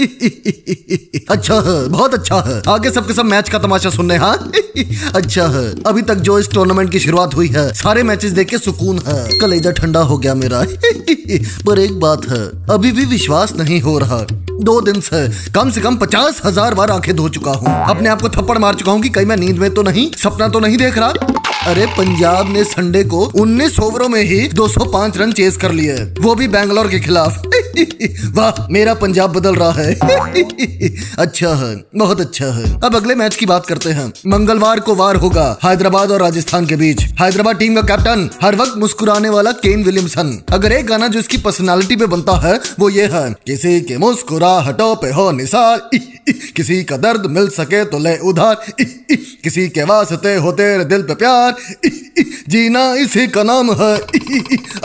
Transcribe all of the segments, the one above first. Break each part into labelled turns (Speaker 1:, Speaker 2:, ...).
Speaker 1: अच्छा है, बहुत अच्छा है। आगे सबके सब मैच का तमाशा सुनने हाँ अच्छा है। अभी तक जो इस टूर्नामेंट की शुरुआत हुई है, सारे मैचेस देख के सुकून है। कलेजा ठंडा हो गया मेरा। पर एक बात है, अभी भी विश्वास नहीं हो रहा। दो दिन से कम से कम पचास हज़ार बार आँखें धो चुका हूँ। अपने आप को थप्पड़ मार चुका हूँ कि कहीं मैं नींद में तो नहीं, सपना तो नहीं देख रहा। अरे, पंजाब ने संडे को 19 ओवरों में ही 205 रन चेस कर लिए। वो भी बैंगलोर के खिलाफ। वाह, मेरा पंजाब बदल रहा है। अच्छा है, बहुत अच्छा है। अब अगले मैच की बात करते हैं। मंगलवार को वार होगा, हैदराबाद और राजस्थान के बीच। हैदराबाद टीम का कैप्टन हर वक्त मुस्कुराने वाला केन विलियमसन। अगर एक गाना जो इसकी पर्सनालिटी पे बनता है, वो ये है, किसी के मुस्कुराहटों पे हो निसार, किसी का दर्द मिल सके तो ले उधार, किसी के वास्ते हो तेरे दिल पे प्यार, जीना इसी का नाम है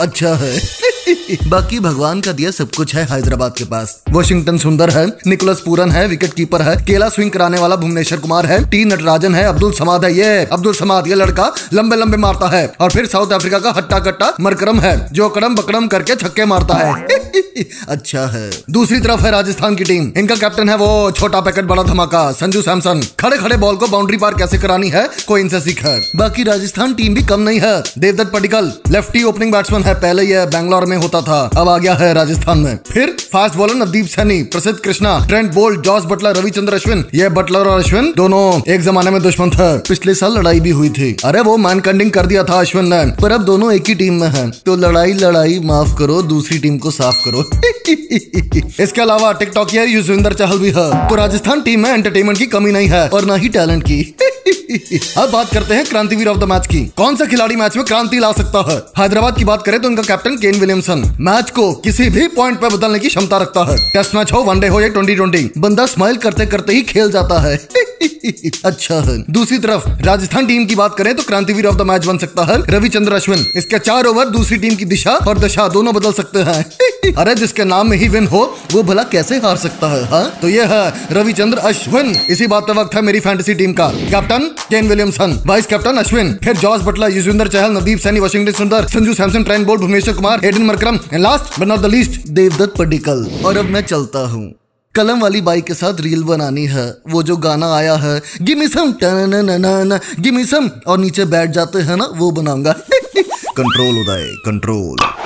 Speaker 1: अच्छा है। बाकी भगवान का दिया सब कुछ है हैदराबाद के पास। वॉशिंगटन सुंदर है, निकोलस पूरन है, विकेट कीपर है, केला स्विंग कराने वाला भुवनेश्वर कुमार है, टी नटराजन है, अब्दुल समाद है, ये, अब्दुल समाद, ये लड़का लंबे लंबे मारता है, और फिर साउथ अफ्रीका का हट्टा कट्टा मरकरम है, जो कड़म बकड़म करके छक्के मारता है। अच्छा है। दूसरी तरफ़ है राजस्थान की टीम। इनका कैप्टन है वो छोटा पैकेट बड़ा धमाका, संजू सैमसन। खड़े खड़े बॉल को बाउंड्री पार कैसे करानी है, कोई इनसे सीख है। बाकी राजस्थान टीम भी कम नहीं है। Devdutt Padikkal lefty opening batsman है, पहले यह बैंगलोर में होता था, अब आ गया है राजस्थान में। फिर fast bowler Navdeep Saini, Prasidh Krishna Trent Boult Jos Buttler Ravichandran Ashwin. ये बटलर और अश्विन दोनों एक जमाने में दुश्मन थे। पिछले साल लड़ाई भी हुई थी। अरे वो मैन कंडिंग कर दिया था अश्विन ने, पर अब दोनों एक ही टीम में है। तो लड़ाई लड़ाई, माफ़ करो, दूसरी टीम को साफ़ करो। इसके अलावा टिकटॉकियर युजविंदर चहल भी है तो राजस्थान टीम में एंटरटेनमेंट की कमी नहीं है और ना ही टैलेंट की। अब बात करते हैं क्रांतिवीर ऑफ़ द मैच की। कौन सा खिलाड़ी मैच में क्रांति ला सकता है? हैदराबाद की बात करें तो उनका कैप्टन केन विलियमसन। मैच को किसी भी पॉइंट पर बदलने की क्षमता रखता है। टेस्ट मैच हो वनडे हो या ट्वेंटी ट्वेंटी बंदा स्माइल करते करते ही खेल जाता है। अच्छा है। दूसरी तरफ़, राजस्थान टीम की बात करें तो क्रांतिवीर ऑफ़ द मैच बन सकता है रविचंद्र अश्विन। इसके चार ओवर दूसरी टीम की दिशा और दशा दोनों बदल सकते हैं। अरे, जिसके नाम में ही विन हो, वो भला कैसे हार सकता है, हा? तो ये है रविचंद्र अश्विन। इसी बात का वक्त है मेरी फैंटेसी टीम का। Captain Kane Williamson vice captain Ashwin फिर George Buttler Yuzvendra Chahal Navdeep Saini Washington Sundar Sanju Samson Trent Boult Bhuvneshwar Kumar Aiden Markram and last but not the least Devdutt Padikkal और अब मैं चलता हूँ। कलम वाली by के साथ रील बनानी है। वो जो गाना आया है गिमिसम गिमिसम और नीचे बैठ जाते हैं ना, वो बनाऊँगा। कंट्रोल उदय कंट्रोल